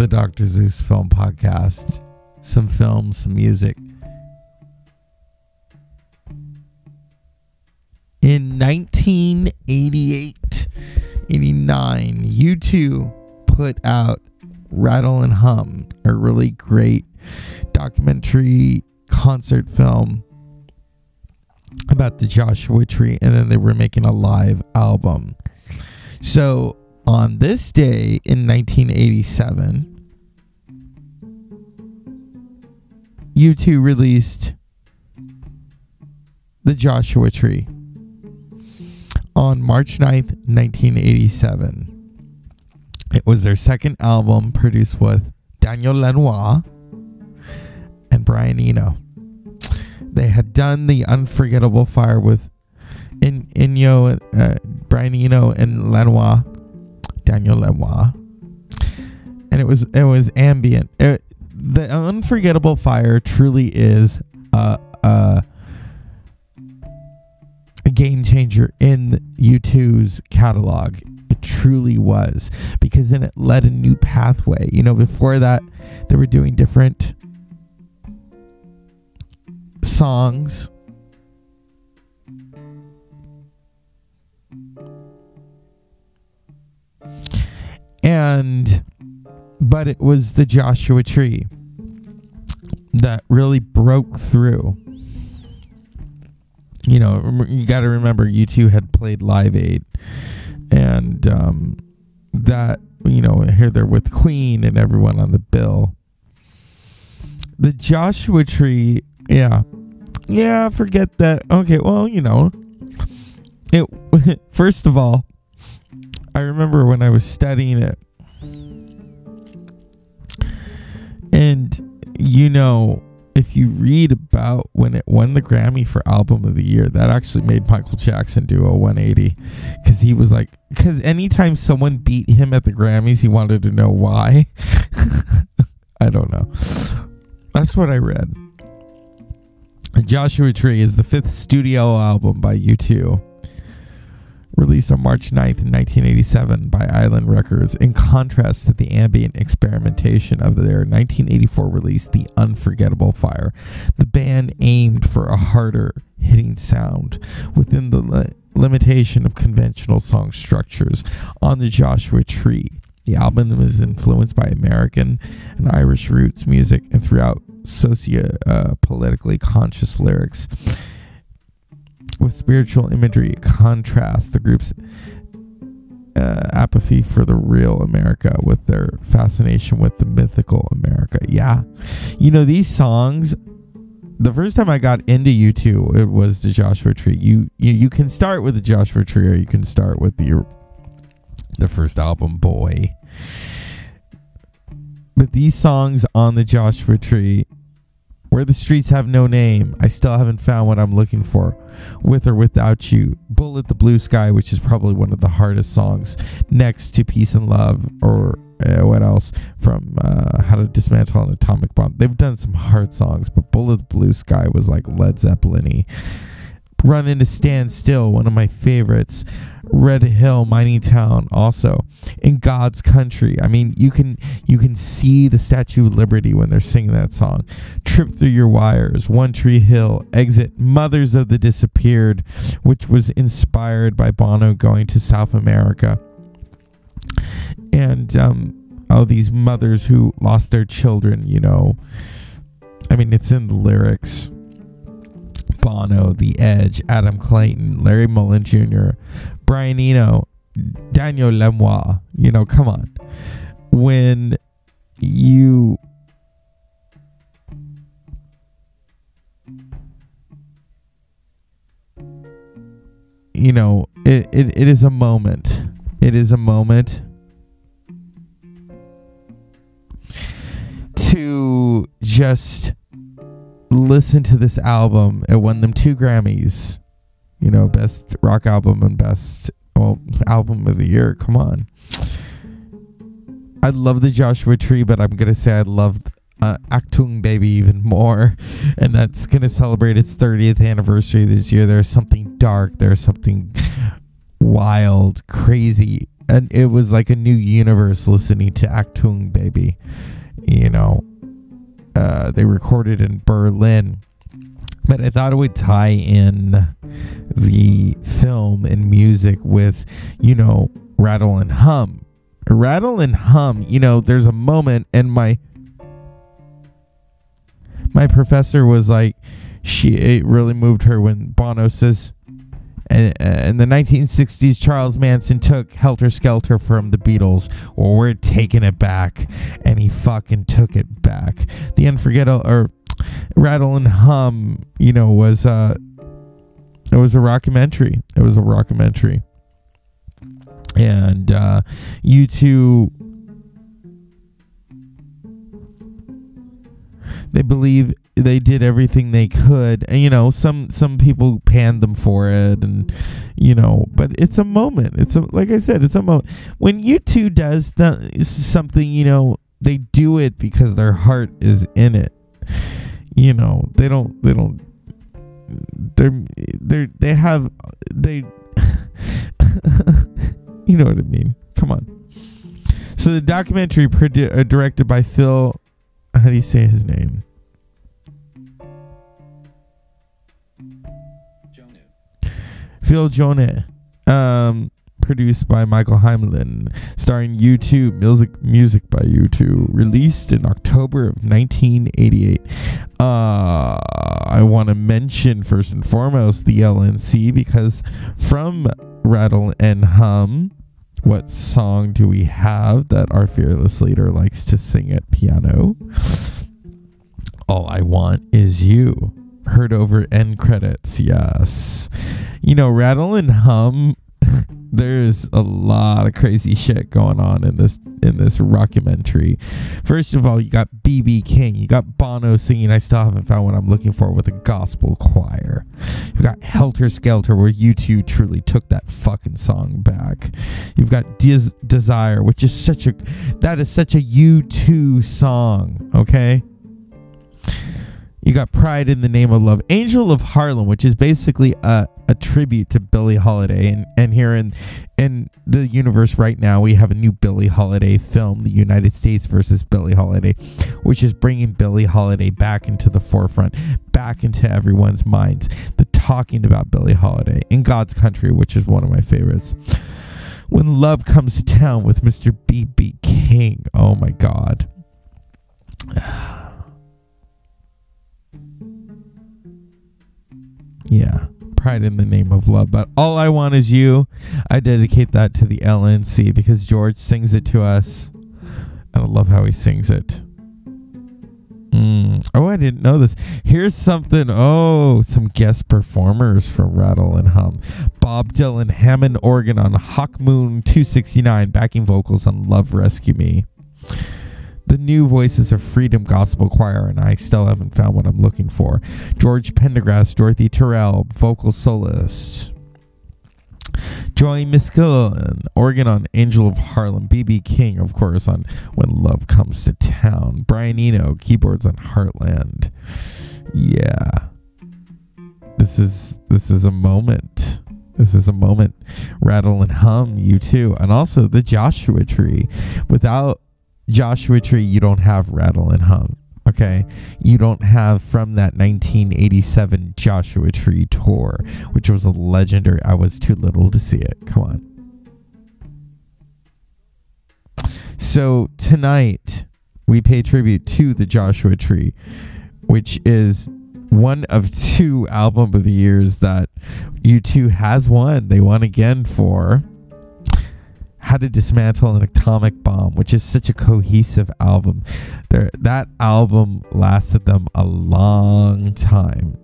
the Dr. Zeus Film Podcast. Some films, some music. In 1988, 89, U2 put out Rattle and Hum, a really great documentary concert film about the Joshua Tree, and then they were making a live album. So on this day in 1987, U2 released the Joshua Tree on March 9th, 1987. It was their second album produced with Daniel Lanois and Brian Eno. They had done the Unforgettable Fire with In Inyo, uh, Brian Eno, and Lanois, Daniel Lanois, and it was it was ambient. It, the Unforgettable Fire truly is a, a a game changer in U2's catalog. It truly was because then it led a new pathway. You know, before that, they were doing different songs. And, but it was the Joshua Tree that really broke through. You know, you got to remember, U2 had played Live Aid, and um, that you know, here they're with Queen and everyone on the bill. The Joshua Tree, yeah, yeah. Forget that. Okay, well, you know, it. First of all, I remember when I was studying it, and you know, if you read about when it won the Grammy for Album of the Year, that actually made Michael Jackson do a 180 because he was like, because anytime someone beat him at the Grammys, he wanted to know why. I don't know. That's what I read. Joshua Tree is the fifth studio album by U2 released on March 9th, 1987 by Island Records, in contrast to the ambient experimentation of their 1984 release, The Unforgettable Fire. The band aimed for a harder hitting sound within the li- limitation of conventional song structures on the Joshua Tree. The album was influenced by American and Irish roots music and throughout socio uh, politically conscious lyrics with spiritual imagery contrast the group's uh, apathy for the real America with their fascination with the mythical America. Yeah. You know, these songs, the first time I got into U2, it was the Joshua Tree. You, you you can start with the Joshua Tree or you can start with the the first album, Boy. But these songs on the Joshua Tree where the streets have no name, I still haven't found what I'm looking for. With or without you, Bullet the Blue Sky, which is probably one of the hardest songs, next to Peace and Love, or uh, what else from uh, How to Dismantle an Atomic Bomb. They've done some hard songs, but Bullet the Blue Sky was like Led Zeppelin y. Running to Stand Still, one of my favorites. Red Hill Mining Town also in God's Country. I mean, you can you can see the Statue of Liberty when they're singing that song. Trip Through Your Wires, One Tree Hill, Exit, Mothers of the Disappeared, which was inspired by Bono going to South America. And um all these mothers who lost their children, you know. I mean, it's in the lyrics. Bono, The Edge, Adam Clayton, Larry Mullen Jr., Brian Eno, Daniel Lanois. You know, come on. When you you know, it, it, it is a moment. It is a moment to just listen to this album. It won them two Grammys. You know, best rock album and best well album of the year. Come on. I love the Joshua Tree, but I'm gonna say I love uh, Achtung Baby even more, and that's gonna celebrate its 30th anniversary this year. There's something dark. There's something wild, crazy and it was like a new universe listening to Achtung Baby. You know, uh, they recorded in Berlin, but I thought it would tie in the film and music with, you know, Rattle and Hum. Rattle and Hum, you know, there's a moment and my my professor was like she it really moved her when Bono says uh, in the 1960s, Charles Manson took Helter Skelter from the Beatles. Well, we're taking it back, and he fucking took it back. The unforgettable or Rattle and Hum, you know, was uh, it was a rockumentary. It was a rockumentary, and uh, U2 they believe they did everything they could and you know some some people panned them for it and you know but it's a moment. It's a like i said it's a moment when U2 does th- something you know they do it because their heart is in it. You know they don't they don't they're they're they have they you know what i mean? Come on. So the documentary produ- uh, directed by phil how do you say his name Phil Joanou. Um, produced by Michael Hamlyn, starring U2, music music by U2, released in October of 1988. Uh, I want to mention first and foremost the LNC because from Rattle and Hum, what song do we have that our fearless leader likes to sing at piano? All I want is you heard over end credits. Yes. You know, Rattle and Hum. There's a lot of crazy shit going on in this in this rockumentary. First of all, you got BB King, you got Bono singing "I Still Haven't Found What I'm Looking For" with a gospel choir. You got Helter Skelter, where U2 truly took that fucking song back. You've got Des- Desire, which is such a that is such a U2 song. Okay, you got Pride in the Name of Love. Angel of Harlem, which is basically a, a tribute to Billie Holiday. And, and here in, in the universe right now, we have a new Billie Holiday film, The United States versus Billie Holiday, which is bringing Billie Holiday back into the forefront, back into everyone's minds. The talking about Billie Holiday in God's Country, which is one of my favorites. When Love Comes to Town with Mr. B.B. King. Oh my God. Ah. Yeah. Pride in the name of love. But all I want is you. I dedicate that to the LNC because George sings it to us. And I love how he sings it. Mm. Oh, I didn't know this. Here's something. Oh, some guest performers from Rattle and Hum. Bob Dylan, Hammond organ on Hawk Moon 269, backing vocals on Love Rescue Me the new Voices of Freedom Gospel Choir, and I still haven't found what I'm looking for. George Pendergrass, Dorothy Terrell, vocal soloist. Joey Miskulin, organ on Angel of Harlem. BB King, of course, on When Love Comes to Town. Brian Eno, keyboards on Heartland. Yeah. This is this is a moment. This is a moment. Rattle and hum, U2. and also the Joshua Tree. Without Joshua Tree, you don't have Rattle and Hum. Okay. You don't have from that 1987 Joshua Tree tour, which was a legendary. I was too little to see it. Come on. So tonight, we pay tribute to the Joshua Tree, which is one of two album of the years that U2 has won. They won again for how to Dismantle an Atomic Bomb, which is such a cohesive album. There, that album lasted them a long time.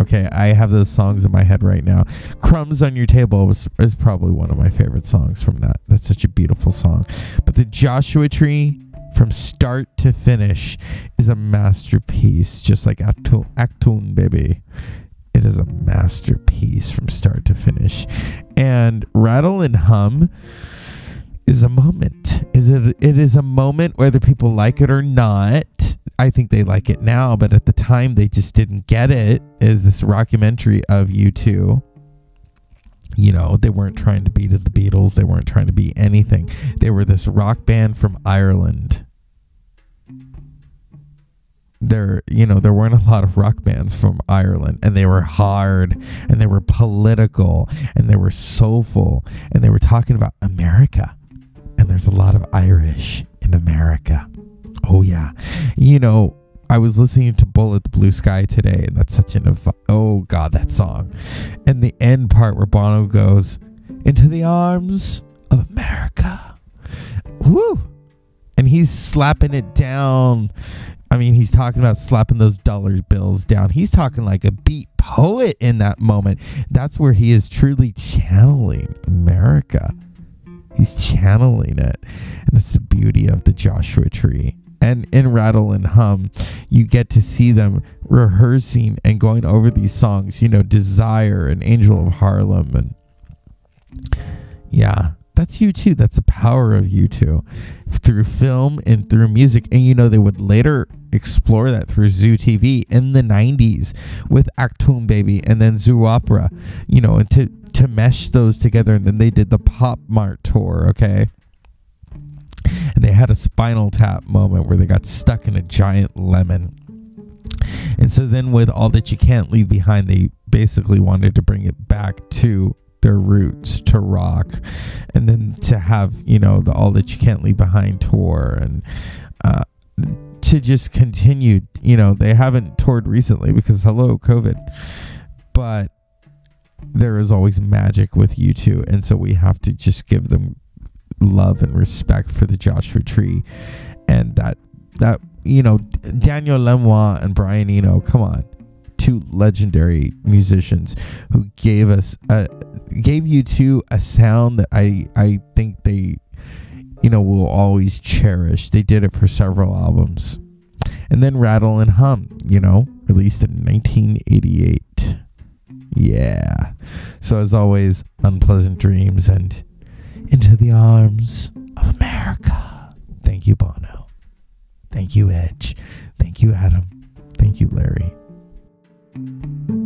Okay, I have those songs in my head right now. Crumbs on Your Table was is probably one of my favorite songs from that. That's such a beautiful song. But the Joshua Tree from start to finish is a masterpiece, just like Achtung Baby. It is a masterpiece from start to finish. And Rattle and Hum is a moment. Is it it is a moment whether people like it or not. I think they like it now, but at the time they just didn't get it. Is this rockumentary of U2? you know, they weren't trying to be the Beatles. They weren't trying to be anything. They were this rock band from Ireland. There, you know, there weren't a lot of rock bands from Ireland, and they were hard, and they were political, and they were soulful, and they were talking about America. And there's a lot of Irish in America. Oh yeah, you know, I was listening to Bullet the Blue Sky today, and that's such an oh god that song, and the end part where Bono goes into the arms of America, woo, and he's slapping it down. I mean, he's talking about slapping those dollar bills down. He's talking like a beat poet in that moment. That's where he is truly channeling America. He's channeling it, and that's the beauty of the Joshua Tree and in Rattle and Hum, you get to see them rehearsing and going over these songs, you know, Desire and Angel of Harlem. And yeah, that's U2. That's the power of U2 through film and through music. And, you know, they would later explore that through Zoo TV in the 90s with Achtung Baby and then Zooropa, you know, and to, to mesh those together. And then they did the Pop Mart tour, okay? and they had a spinal tap moment where they got stuck in a giant lemon. And so then with all that you can't leave behind, they basically wanted to bring it back to their roots to rock and then to have, you know, the all that you can't leave behind tour and uh, to just continue, you know, they haven't toured recently because hello COVID. But there is always magic with U2 and so we have to just give them love and respect for the Joshua Tree, and that that you know Daniel Lanois and Brian Eno. Come on, two legendary musicians who gave us a, gave U2 a sound that I I think they you know will always cherish. They did it for several albums, and then Rattle and Hum. You know, released in 1988. Yeah. So as always, unpleasant dreams and into the arms of America. Thank you, Bono. Thank you, Edge. Thank you, Adam. Thank you, Larry. Thank you.